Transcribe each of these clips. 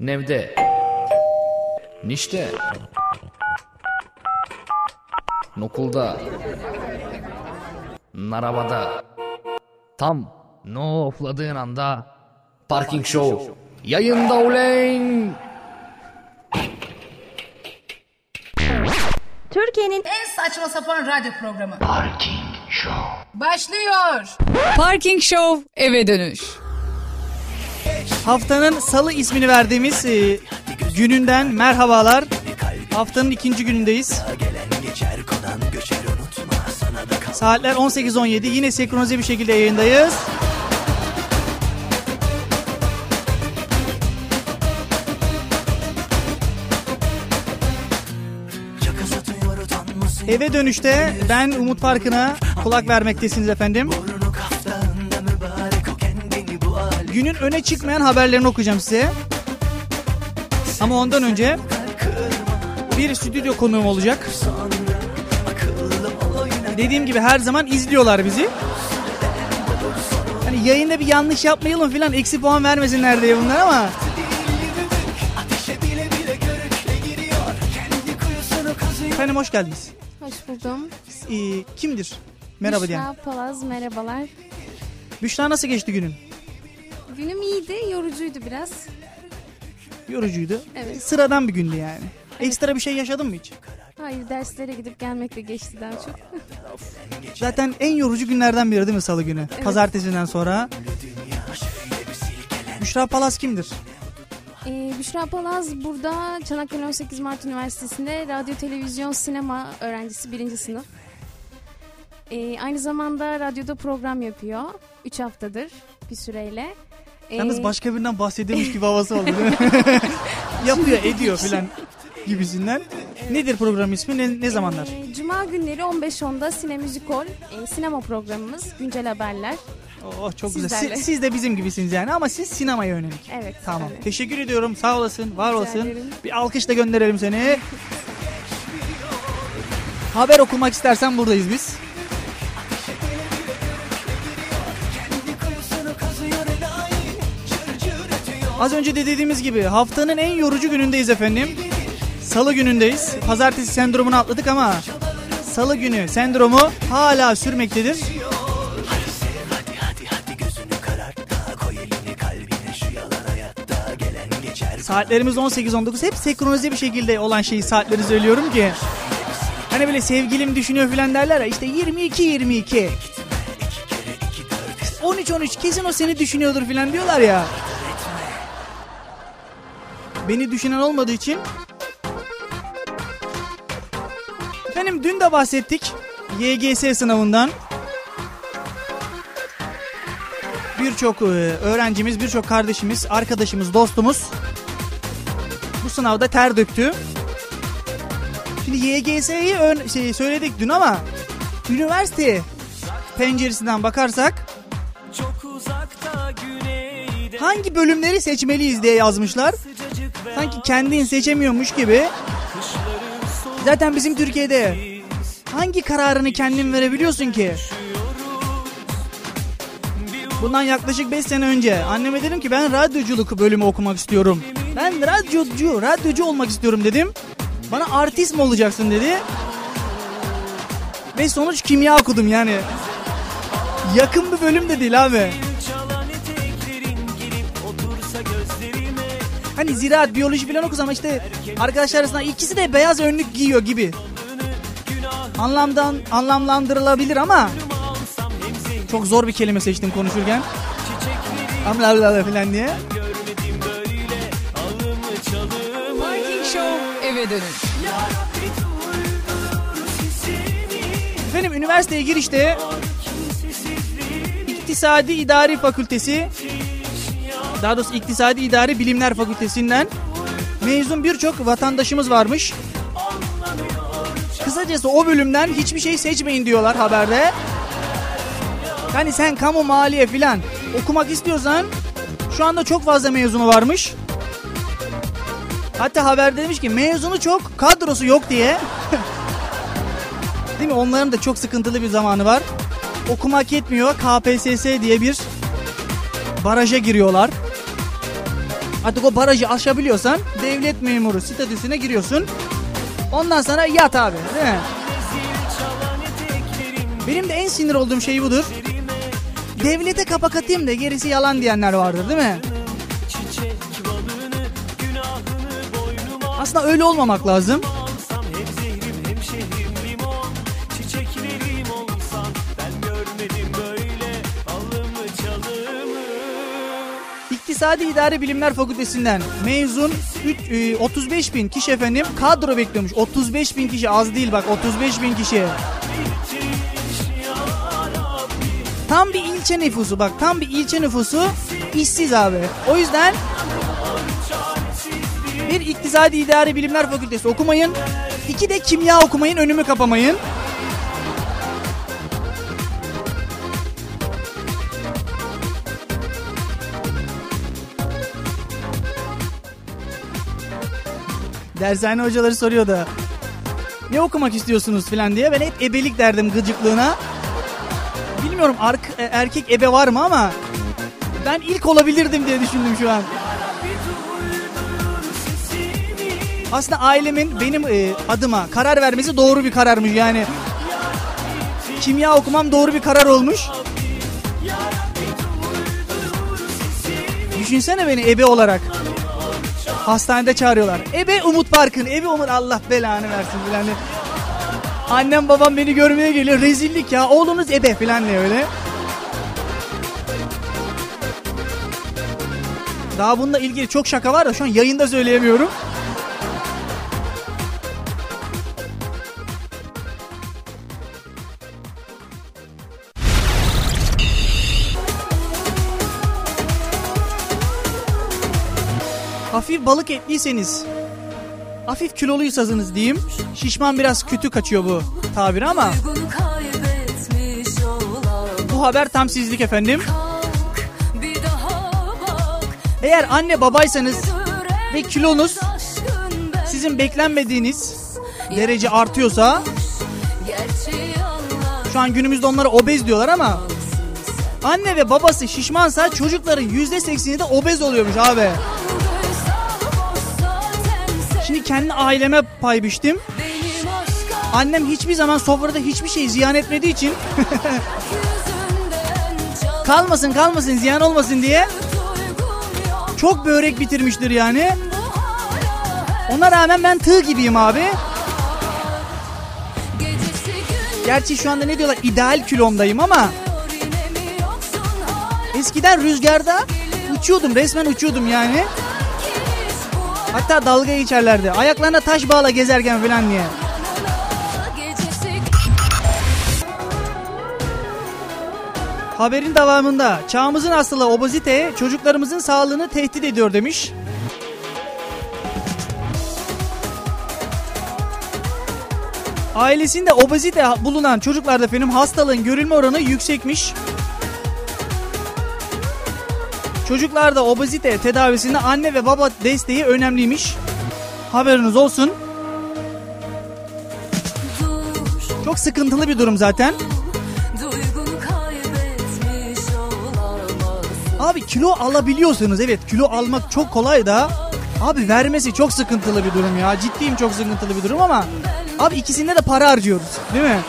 Nevde. Nişte. Nokulda. Narabada. Tam no ofladığın anda Parking Show yayında uleyn. Türkiye'nin En saçma sapan radyo programı. Parking Show. Başlıyor. Parking Show eve dönüş. Haftanın salı ismini verdiğimiz e, gününden merhabalar. Haftanın ikinci günündeyiz. Saatler 18.17 yine senkronize bir şekilde yayındayız. Eve dönüşte ben Umut Parkı'na kulak vermektesiniz efendim. Günün öne çıkmayan haberlerini okuyacağım size. Ama ondan önce bir stüdyo konuğum olacak. Dediğim gibi her zaman izliyorlar bizi. Hani yayında bir yanlış yapmayalım filan eksi puan vermesinler diye bunlar ama Efendim hoş geldiniz. Hoş buldum. Ee, kimdir? Merhaba diyen. Büşra Palaz merhabalar. Büşra nasıl geçti günün? Günüm iyiydi, yorucuydu biraz. Yorucuydu. Evet. Sıradan bir gündü yani. Ekstra bir şey yaşadın mı hiç? Hayır derslere gidip gelmekle geçti daha çok. Zaten en yorucu günlerden biri değil mi salı günü? Pazartesinden sonra. Büşra Palas kimdir? Ee, Büşra Palaz burada Çanakkale 18 Mart Üniversitesi'nde radyo, televizyon, sinema öğrencisi birinci sınıf. Ee, aynı zamanda radyoda program yapıyor. 3 haftadır bir süreyle. Ee, Yalnız başka birinden bahsediyormuş gibi havası oldu değil mi? Yapıyor, ediyor filan gibisinden. Nedir program ismi? Ne, ne zamanlar? ee, Cuma günleri 15.10'da Sine Müzikol, e, sinema programımız, güncel haberler. Oh çok güzel. Sizlerle. Siz, siz de bizim gibisiniz yani ama siz sinemaya yönelik. Evet. Tamam. öyle. Teşekkür ediyorum. Sağ olasın, var olasın. ederim. Bir alkış da gönderelim seni. Haber okumak istersen buradayız biz. Az önce de dediğimiz gibi haftanın en yorucu günündeyiz efendim. Salı günündeyiz. Pazartesi sendromunu atladık ama salı günü sendromu hala sürmektedir. Saatlerimiz 18-19 hep senkronize bir şekilde olan şeyi saatleri söylüyorum ki. Hani böyle sevgilim düşünüyor filan derler ya işte 22-22. 13-13 kesin o seni düşünüyordur filan diyorlar ya. Beni düşünen olmadığı için Efendim dün de bahsettik YGS sınavından. Birçok e, öğrencimiz, birçok kardeşimiz, arkadaşımız, dostumuz bu sınavda ter döktü. Şimdi YGS'yi şey, söyledik dün ama üniversite penceresinden bakarsak hangi bölümleri seçmeliyiz diye yazmışlar. Sanki kendin seçemiyormuş gibi. Zaten bizim Türkiye'de hangi kararını kendin verebiliyorsun ki? Bundan yaklaşık 5 sene önce anneme dedim ki ben radyoculuk bölümü okumak istiyorum. Ben radyocu, radyocu olmak istiyorum dedim. Bana artist mi olacaksın dedi. Ve sonuç kimya okudum yani. Yakın bir bölüm de değil abi. Hani ziraat, biyoloji falan okusam ama işte arkadaşlar arasında ikisi de beyaz önlük giyiyor gibi. Anlamdan anlamlandırılabilir ama çok zor bir kelime seçtim konuşurken. Amla falan diye. Parking Show eve dönüş. Efendim üniversiteye girişte İktisadi İdari Fakültesi daha doğrusu İktisadi İdari Bilimler Fakültesinden mezun birçok vatandaşımız varmış. Kısacası o bölümden hiçbir şey seçmeyin diyorlar haberde. Yani sen kamu maliye filan okumak istiyorsan şu anda çok fazla mezunu varmış. Hatta haberde demiş ki mezunu çok kadrosu yok diye. Değil mi? Onların da çok sıkıntılı bir zamanı var. Okumak yetmiyor. KPSS diye bir baraja giriyorlar. Artık o barajı aşabiliyorsan devlet memuru statüsüne giriyorsun. Ondan sonra yat abi değil mi? Benim de en sinir olduğum şey budur. Devlete kapak atayım da gerisi yalan diyenler vardır değil mi? Aslında öyle olmamak lazım. İktisadi İdari Bilimler Fakültesinden mezun üç- e, 35 bin kişi efendim kadro bekliyormuş. 35 bin kişi az değil bak 35 bin kişi. Tam bir ilçe nüfusu bak tam bir ilçe nüfusu işsiz abi. O yüzden bir İktisadi İdari Bilimler Fakültesi okumayın. İki de kimya okumayın önümü kapamayın. Dershane hocaları soruyordu. Ne okumak istiyorsunuz filan diye. Ben hep ebelik derdim gıcıklığına. Bilmiyorum ark- e, erkek ebe var mı ama ben ilk olabilirdim diye düşündüm şu an. Aslında ailemin benim e, adıma karar vermesi doğru bir kararmış yani. Kimya okumam doğru bir karar olmuş. Düşünsene beni ebe olarak. Hastanede çağırıyorlar. Ebe Umut Park'ın. Ebe Umut Allah belanı versin filan. Annem babam beni görmeye geliyor. Rezillik ya. Oğlunuz ebe filan diye öyle. Daha bununla ilgili çok şaka var da şu an yayında söyleyemiyorum. Hafif balık etliyseniz, hafif kiloluysanız diyeyim. Şişman biraz kötü kaçıyor bu tabir ama bu haber tam sizlik efendim. Eğer anne babaysanız ve kilonuz sizin beklenmediğiniz derece artıyorsa şu an günümüzde onlara obez diyorlar ama anne ve babası şişmansa çocukların yüzde sekseni de obez oluyormuş abi. Şimdi kendi aileme pay biçtim. Annem hiçbir zaman sofrada hiçbir şey ziyan etmediği için kalmasın kalmasın ziyan olmasın diye çok börek bitirmiştir yani. Ona rağmen ben tığ gibiyim abi. Gerçi şu anda ne diyorlar ideal kilomdayım ama eskiden rüzgarda uçuyordum resmen uçuyordum yani. Hatta dalga geçerlerdi. Ayaklarına taş bağla gezerken falan diye. Haberin devamında çağımızın hastalığı obezite çocuklarımızın sağlığını tehdit ediyor demiş. Ailesinde obezite bulunan çocuklarda efendim hastalığın görülme oranı yüksekmiş. Çocuklarda obezite tedavisinde anne ve baba desteği önemliymiş. Haberiniz olsun. Çok sıkıntılı bir durum zaten. Abi kilo alabiliyorsunuz evet kilo almak çok kolay da abi vermesi çok sıkıntılı bir durum ya. Ciddiyim çok sıkıntılı bir durum ama abi ikisinde de para harcıyoruz değil mi?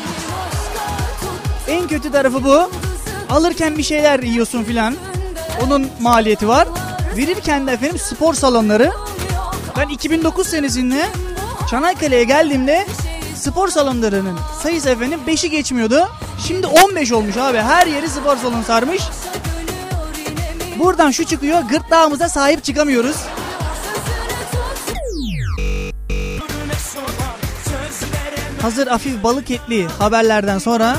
En kötü tarafı bu. Alırken bir şeyler yiyorsun filan. Onun maliyeti var. Verirken de efendim spor salonları. Ben 2009 senesinde Çanakkale'ye geldiğimde spor salonlarının sayısı efendim 5'i geçmiyordu. Şimdi 15 olmuş abi. Her yeri spor salonu sarmış. Buradan şu çıkıyor. Gırtlağımıza sahip çıkamıyoruz. Hazır hafif balık etli haberlerden sonra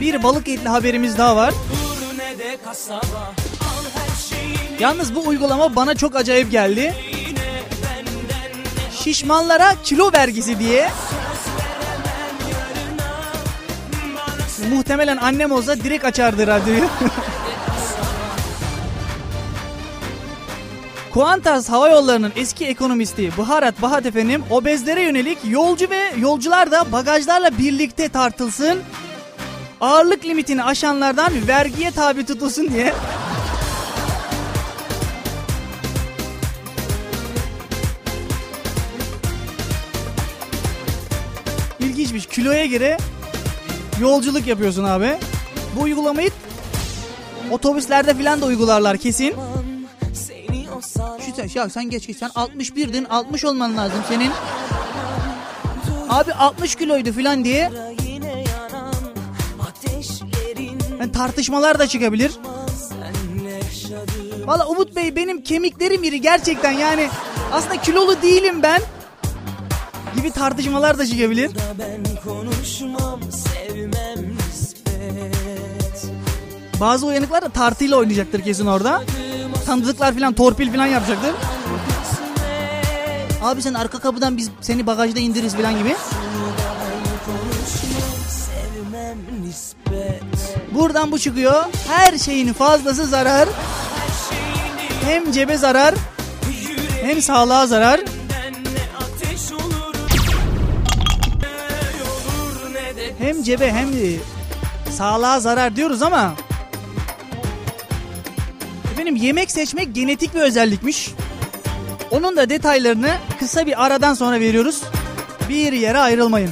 bir balık etli haberimiz daha var. Yalnız bu uygulama bana çok acayip geldi. Şişmanlara kilo vergisi diye. Muhtemelen annem olsa direkt açardı radyoyu. Kuantas Hava Yolları'nın eski ekonomisti Baharat Bahat efendim obezlere yönelik yolcu ve yolcular da bagajlarla birlikte tartılsın. Ağırlık limitini aşanlardan vergiye tabi tutulsun diye Kiloya göre yolculuk yapıyorsun abi. Bu uygulamayı otobüslerde falan da uygularlar kesin. Şu sen, ya sen geç geç sen 61'din 60 olman lazım senin. Abi 60 kiloydu falan diye. Yani tartışmalar da çıkabilir. Valla Umut Bey benim kemiklerim iri gerçekten yani aslında kilolu değilim ben gibi tartışmalar da çıkabilir. Bazı uyanıklar da tartıyla oynayacaktır kesin orada. Tanıdıklar falan torpil falan yapacaktır. Abi sen arka kapıdan biz seni bagajda indiririz falan gibi. Buradan bu çıkıyor. Her şeyin fazlası zarar. Hem cebe zarar hem sağlığa zarar. Hem cebe hem de sağlığa zarar diyoruz ama efendim yemek seçmek genetik bir özellikmiş. Onun da detaylarını kısa bir aradan sonra veriyoruz. Bir yere ayrılmayın.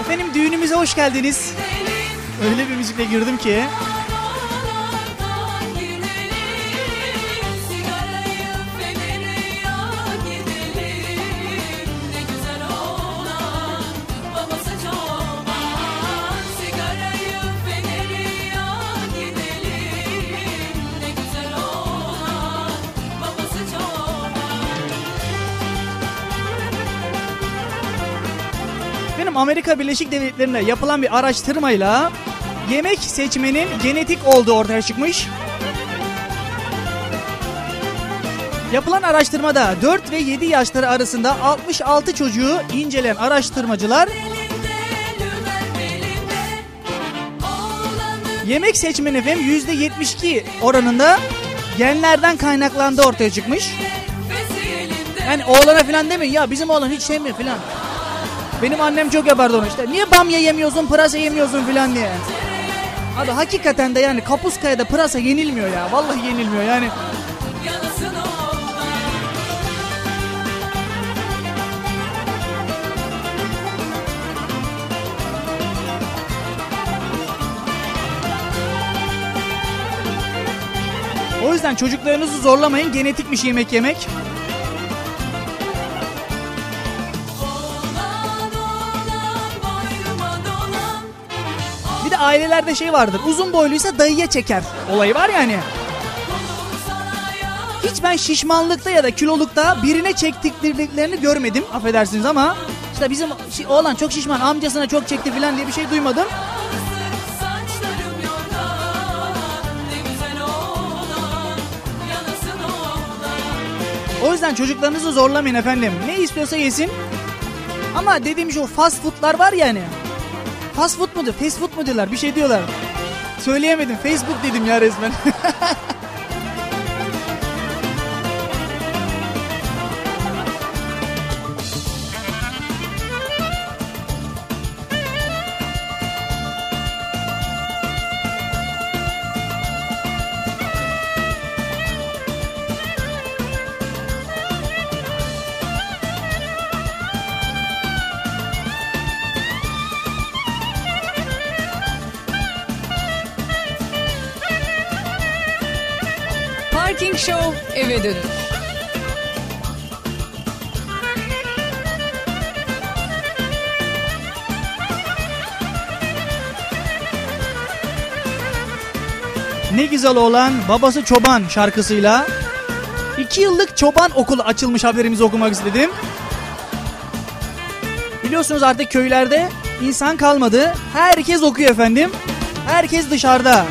Efendim düğünümüze hoş geldiniz. Öyle bir müzikle girdim ki. Amerika Birleşik Devletleri'nde yapılan bir araştırmayla yemek seçmenin genetik olduğu ortaya çıkmış. Yapılan araştırmada 4 ve 7 yaşları arasında 66 çocuğu inceleyen araştırmacılar yemek seçmenin efendim %72 oranında genlerden kaynaklandığı ortaya çıkmış. Yani oğlana falan demeyin ya bizim oğlan hiç sevmiyor falan. Benim annem çok yapardı onu işte. Niye bamya yemiyorsun, pırasa yemiyorsun filan diye. Abi hakikaten de yani Kapuskaya'da pırasa yenilmiyor ya. Vallahi yenilmiyor yani. O yüzden çocuklarınızı zorlamayın. Genetikmiş yemek yemek. Ailelerde şey vardır. Uzun boyluysa dayıya çeker. Olayı var yani. Hiç ben şişmanlıkta ya da kilolukta birine çektiklerini görmedim. Affedersiniz ama işte bizim oğlan çok şişman amcasına çok çekti falan diye bir şey duymadım. O yüzden çocuklarınızı zorlamayın efendim. Ne istiyorsa yesin. Ama dediğim şu fast foodlar var ya hani. Fast food mudur? Fast food mu diyorlar? Bir şey diyorlar. Söyleyemedim. Facebook dedim ya resmen. ne güzel olan babası çoban şarkısıyla iki yıllık çoban okulu açılmış haberimizi okumak istedim. Biliyorsunuz artık köylerde insan kalmadı. Herkes okuyor efendim. Herkes dışarıda.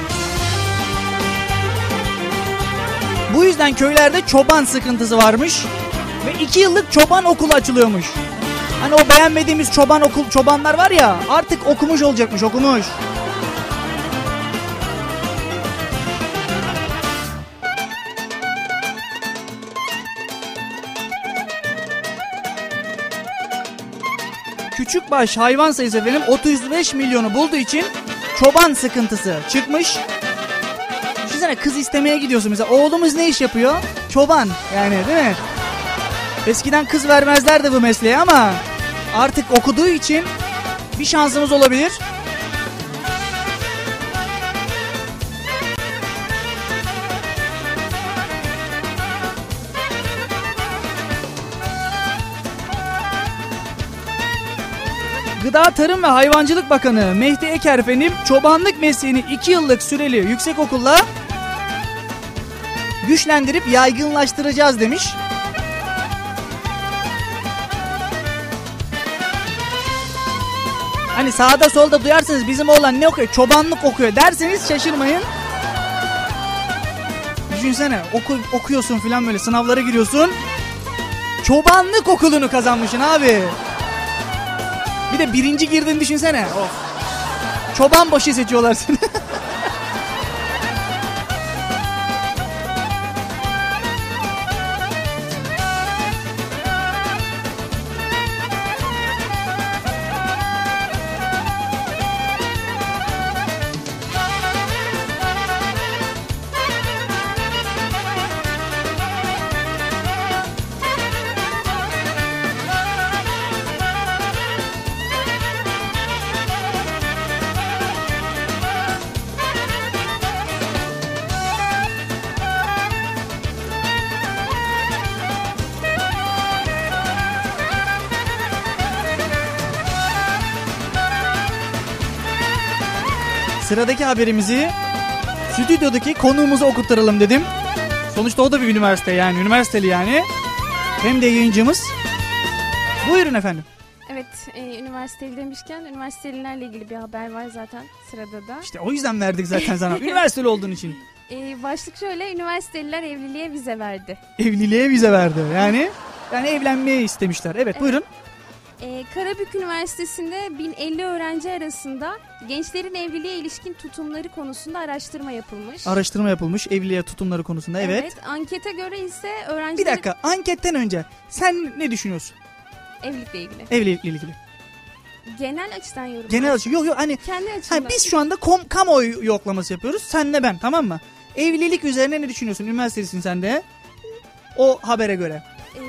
Bu yüzden köylerde çoban sıkıntısı varmış. Ve iki yıllık çoban okulu açılıyormuş. Hani o beğenmediğimiz çoban okul çobanlar var ya artık okumuş olacakmış okumuş. Küçükbaş hayvan sayısı efendim 35 milyonu bulduğu için çoban sıkıntısı çıkmış. Düşünsene kız istemeye gidiyorsun mesela. Oğlumuz ne iş yapıyor? Çoban yani değil mi? Eskiden kız vermezlerdi bu mesleğe ama artık okuduğu için bir şansımız olabilir. Gıda Tarım ve Hayvancılık Bakanı Mehdi Eker efendim çobanlık mesleğini 2 yıllık süreli yüksek okulla güçlendirip yaygınlaştıracağız demiş. Hani sağda solda duyarsınız bizim oğlan ne okuyor? Çobanlık okuyor derseniz şaşırmayın. Düşünsene oku, okuyorsun filan böyle sınavlara giriyorsun. Çobanlık okulunu kazanmışsın abi. Bir de birinci girdin düşünsene. Of. Çoban başı seçiyorlar seni. Sıradaki haberimizi stüdyodaki konuğumuza okutturalım dedim. Sonuçta o da bir üniversite yani üniversiteli yani. Hem de yayıncımız. Buyurun efendim. Evet, e, üniversiteli demişken üniversitelilerle ilgili bir haber var zaten sırada da. İşte o yüzden verdik zaten sana. Üniversiteli olduğun için. E, başlık şöyle, üniversiteliler evliliğe vize verdi. Evliliğe vize verdi. Yani yani evlenmeyi istemişler. Evet, buyurun. E, Karabük Üniversitesi'nde 1050 öğrenci arasında gençlerin evliliğe ilişkin tutumları konusunda araştırma yapılmış. Araştırma yapılmış evliliğe tutumları konusunda. Evet. ankete göre ise Bir öğrencilerin dakika anketten önce sen ne düşünüyorsun evlilikle ilgili. evlilikle ilgili? Genel açıdan yorum. Genel açı yok yok hani Kendi açımdan. Ha, biz şu anda kom, kamuoyu yoklaması yapıyoruz. Senle ben tamam mı? Evlilik üzerine ne düşünüyorsun? Üniversitelisin sen de. O habere göre. E,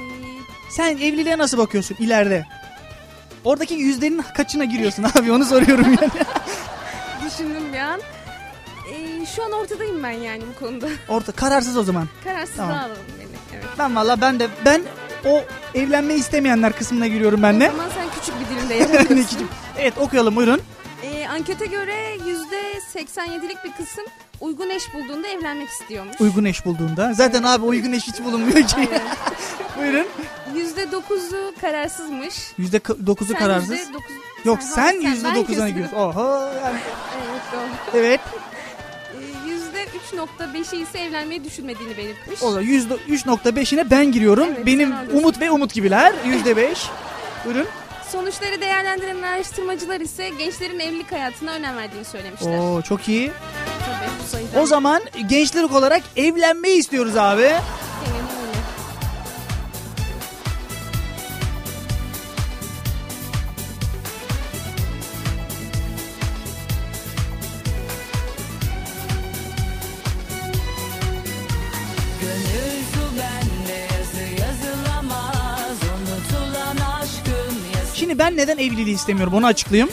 Sen evliliğe nasıl bakıyorsun ileride? Oradaki yüzdenin kaçına giriyorsun abi onu soruyorum yani. düşündüm bir an. E, şu an ortadayım ben yani bu konuda. Orta kararsız o zaman. Kararsızlığa Tamam. alalım beni. Evet. Ben valla ben de ben o evlenmeyi istemeyenler kısmına giriyorum ben de. zaman sen küçük bir dilimde yer alıyorsun. İkinci- evet okuyalım buyurun. Ee, ankete göre %87'lik bir kısım uygun eş bulduğunda evlenmek istiyormuş. Uygun eş bulduğunda. Zaten abi uygun eş hiç bulunmuyor ki. buyurun. %9'u kararsızmış. Yüzde dokuzu kararsız. %9 Yok Ha, sen yüzde dokuzuna yüzde- giriyorsun. Oho yani. Evet doğru. Evet. Ee, %3.5'i ise evlenmeyi düşünmediğini belirtmiş. O da yüzde üç nokta beşine ben giriyorum. Evet, Benim. Umut ve Umut gibiler. Yüzde beş. Buyurun. Sonuçları değerlendiren araştırmacılar ise gençlerin evlilik hayatına önem verdiğini söylemişler. Oo çok iyi. Tabii bu sayıdan. O zaman gençlik olarak evlenmeyi istiyoruz abi. Şimdi ben neden evliliği istemiyorum onu açıklayayım.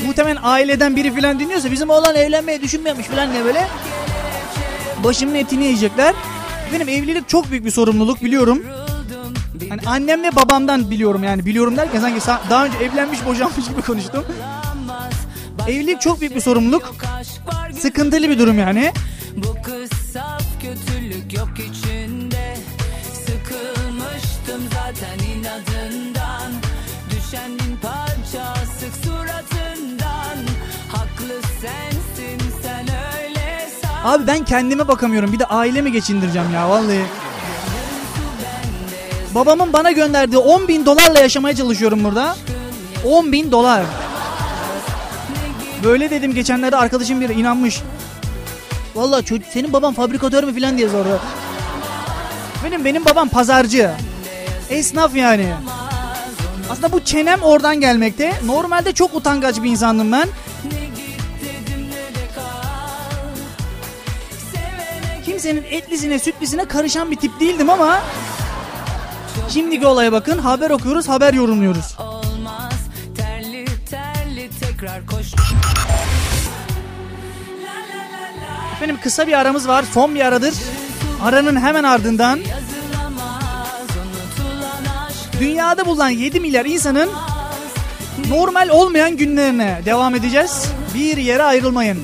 ne Muhtemelen aileden biri falan dinliyorsa bizim oğlan evlenmeyi düşünmüyormuş falan diye böyle başımın etini yiyecekler. Benim evlilik çok büyük bir sorumluluk biliyorum. Hani annem ve babamdan biliyorum yani biliyorum derken sanki sa- daha önce evlenmiş boşanmış gibi konuştum. Evlilik çok büyük bir sorumluluk. Sıkıntılı bir durum yani. Bu kız saf kötülük yok içinde Sıkılmıştım zaten Abi ben kendime bakamıyorum bir de ailemi geçindireceğim ya vallahi. Babamın bana gönderdiği 10 bin dolarla yaşamaya çalışıyorum burada. 10 bin dolar. Böyle dedim geçenlerde arkadaşım biri inanmış. Çocuk senin baban fabrikatör mü filan diye sordu. Benim benim babam pazarcı. Esnaf yani. Aslında bu çenem oradan gelmekte. Normalde çok utangaç bir insandım ben. Kimsenin etlisine sütlisine karışan bir tip değildim ama Şimdiki olaya bakın haber okuyoruz haber yorumluyoruz. olmaz kısa bir aramız var son bir aradır. Aranın hemen ardından dünyada bulunan 7 milyar insanın normal olmayan günlerine devam edeceğiz. Bir yere ayrılmayın.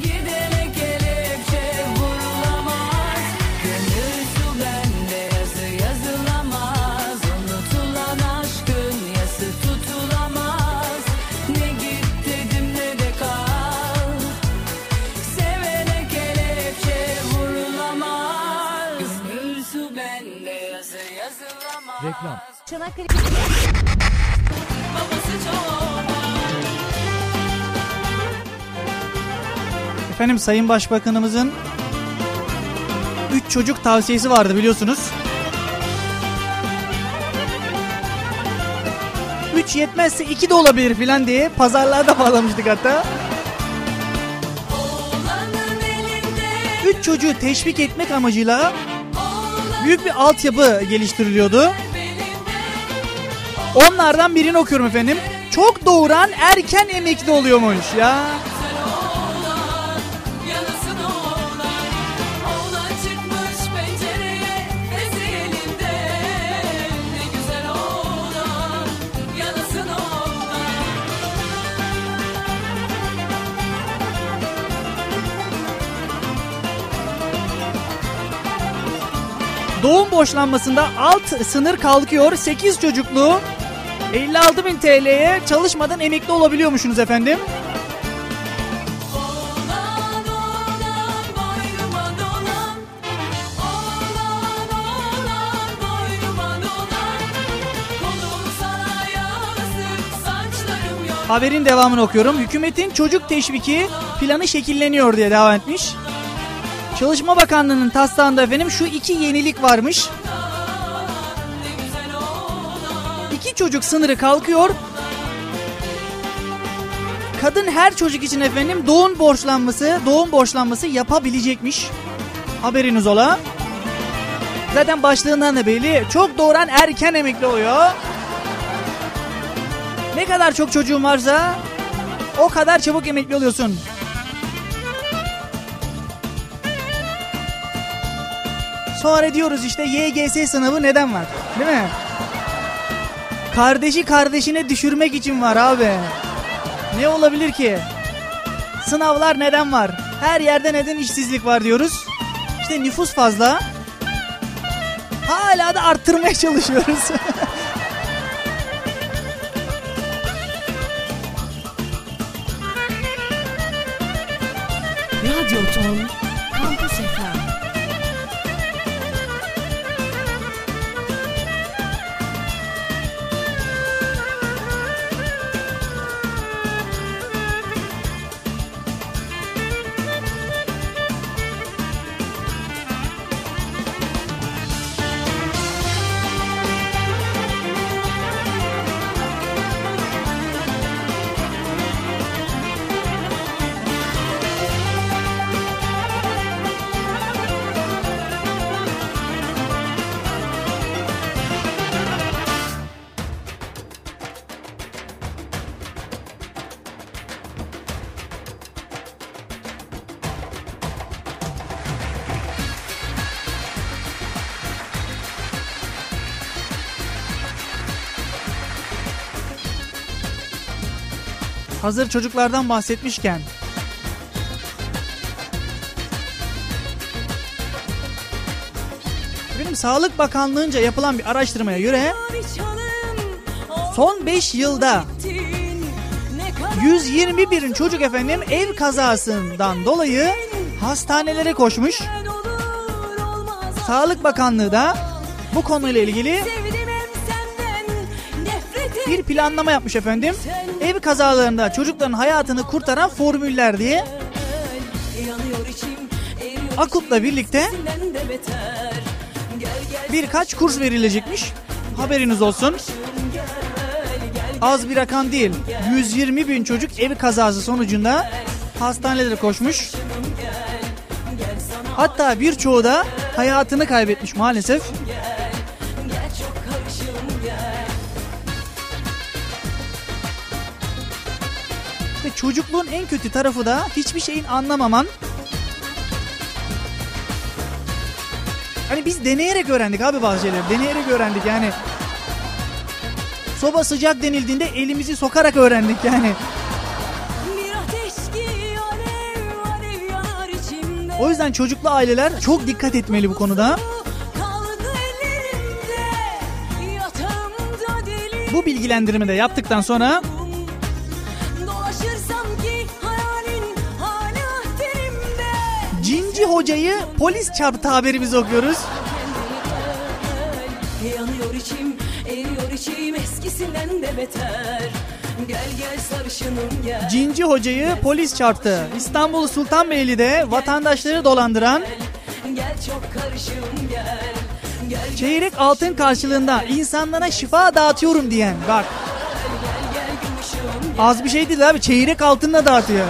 Reklam. Çok Efendim Sayın Başbakanımızın 3 çocuk tavsiyesi vardı biliyorsunuz. 3 yetmezse 2 de olabilir filan diye pazarlarda bağlamıştık hatta. Oğlanın elinde 3 çocuğu teşvik etmek amacıyla büyük bir altyapı geliştiriliyordu. Onlardan birini okuyorum efendim. Çok doğuran erken emekli oluyormuş ya. Doğum borçlanmasında alt sınır kalkıyor. 8 çocuklu 56 bin TL'ye çalışmadan emekli olabiliyormuşsunuz efendim. Haberin devamını okuyorum. Hükümetin çocuk teşviki planı şekilleniyor diye devam etmiş. Çalışma Bakanlığı'nın taslağında efendim şu iki yenilik varmış. Çocuk sınırı kalkıyor. Kadın her çocuk için efendim doğum borçlanması, doğum borçlanması yapabilecekmiş. Haberiniz ola. Zaten başlığından da belli. Çok doğuran erken emekli oluyor. Ne kadar çok çocuğun varsa o kadar çabuk emekli oluyorsun. Sonra diyoruz işte YGS sınavı neden var? Değil mi? Kardeşi kardeşine düşürmek için var abi. Ne olabilir ki? Sınavlar neden var? Her yerde neden işsizlik var diyoruz. İşte nüfus fazla. Hala da arttırmaya çalışıyoruz. Radyo Ton Hazır çocuklardan bahsetmişken Benim Sağlık Bakanlığı'nca yapılan bir araştırmaya göre son 5 yılda 121 çocuk efendim ev kazasından dolayı hastanelere koşmuş. Sağlık Bakanlığı da bu konuyla ilgili bir planlama yapmış efendim. Ev kazalarında çocukların hayatını kurtaran formüller diye Akut'la birlikte birkaç kurs verilecekmiş. Haberiniz olsun. Az bir rakam değil. 120 bin çocuk ev kazası sonucunda hastanelere koşmuş. Hatta birçoğu da hayatını kaybetmiş maalesef. Çocukluğun en kötü tarafı da hiçbir şeyin anlamaman. Hani biz deneyerek öğrendik abi bazı şeyleri. Deneyerek öğrendik yani. Soba sıcak denildiğinde elimizi sokarak öğrendik yani. O yüzden çocuklu aileler çok dikkat etmeli bu konuda. Bu bilgilendirme de yaptıktan sonra hocayı polis çarptı haberimizi okuyoruz. Yanıyor içim, eriyor içim eskisinden de beter Cinci hocayı polis çarptı. İstanbul Sultanbeyli'de vatandaşları dolandıran çeyrek altın karşılığında insanlara şifa dağıtıyorum diyen. Bak az bir şey değil abi çeyrek altınla dağıtıyor.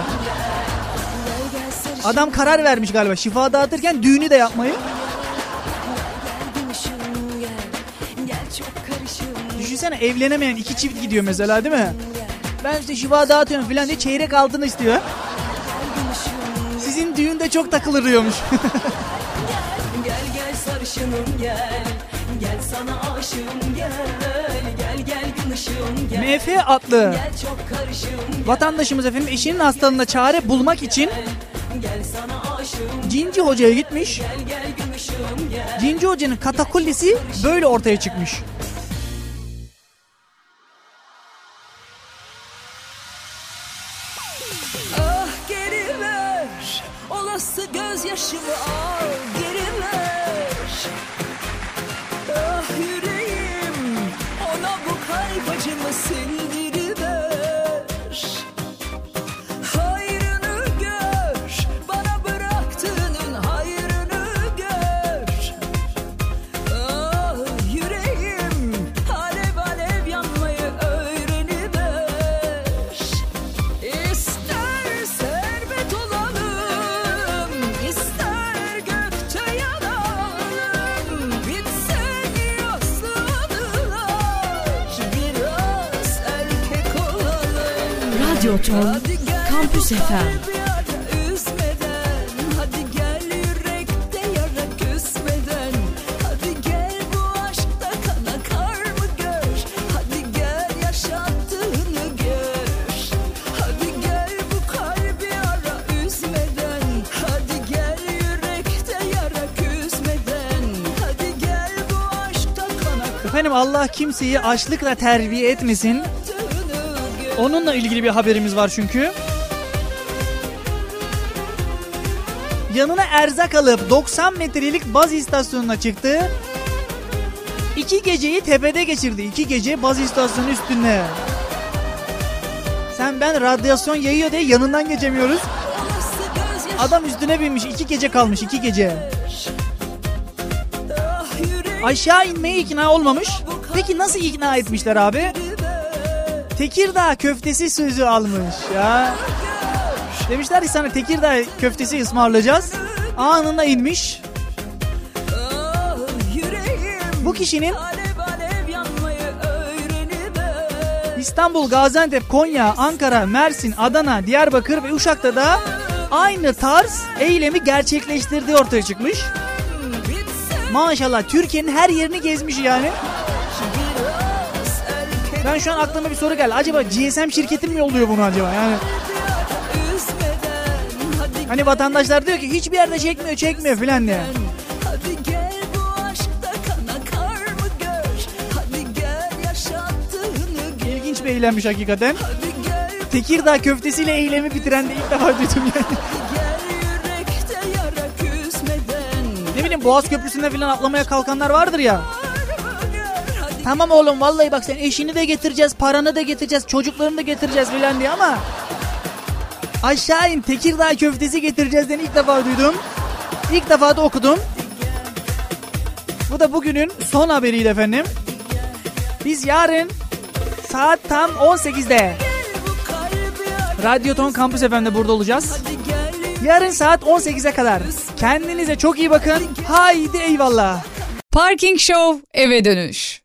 Adam karar vermiş galiba şifa dağıtırken düğünü de yapmayı. Düşünsene evlenemeyen iki çift gidiyor mesela değil mi? Ben işte şifa dağıtıyorum falan diye çeyrek altın istiyor. Sizin düğünde çok takılırıyormuş. Gel gel sarışınım gel Gel sana aşığım gel Gel gel gün ışığım gel MF adlı vatandaşımız efendim eşinin hastalığına çare bulmak için Cinci hocaya gitmiş. Cinci hocanın katakullisi böyle ortaya çıkmış. Kana Efendim Allah kimseyi açlıkla terbiye etmesin. Onunla ilgili bir haberimiz var çünkü. Yanına erzak alıp 90 metrelik baz istasyonuna çıktı. İki geceyi tepede geçirdi. İki gece baz istasyonu üstünde. Sen ben radyasyon yayıyor diye yanından geçemiyoruz. Adam üstüne binmiş. iki gece kalmış. iki gece. Aşağı inmeye ikna olmamış. Peki nasıl ikna etmişler abi? Tekirdağ köftesi sözü almış ya. Demişler ki sana Tekirdağ köftesi ısmarlayacağız. Anında inmiş. Bu kişinin İstanbul, Gaziantep, Konya, Ankara, Mersin, Adana, Diyarbakır ve Uşak'ta da aynı tarz eylemi gerçekleştirdiği ortaya çıkmış. Maşallah Türkiye'nin her yerini gezmiş yani. Ben şu an aklıma bir soru geldi. Acaba GSM şirketi mi yolluyor bunu acaba? Yani hani vatandaşlar diyor ki hiçbir yerde çekmiyor çekmiyor filan diye. İlginç bir eylemmiş hakikaten. Tekirdağ köftesiyle eylemi bitiren de ilk defa duydum yani. Ne bileyim Boğaz Köprüsü'nde falan atlamaya kalkanlar vardır ya. Tamam oğlum vallahi bak sen eşini de getireceğiz, paranı da getireceğiz, çocuklarını da getireceğiz filan diye ama aşağı in Tekirdağ köftesi getireceğiz diye ilk defa duydum. İlk defa da okudum. Bu da bugünün son haberiydi efendim. Biz yarın saat tam 18'de bu kalbi yara Radyoton Kampüs FM'de burada olacağız. Yarın saat 18'e kadar. Kendinize çok iyi bakın. Haydi eyvallah. Parking Show eve dönüş.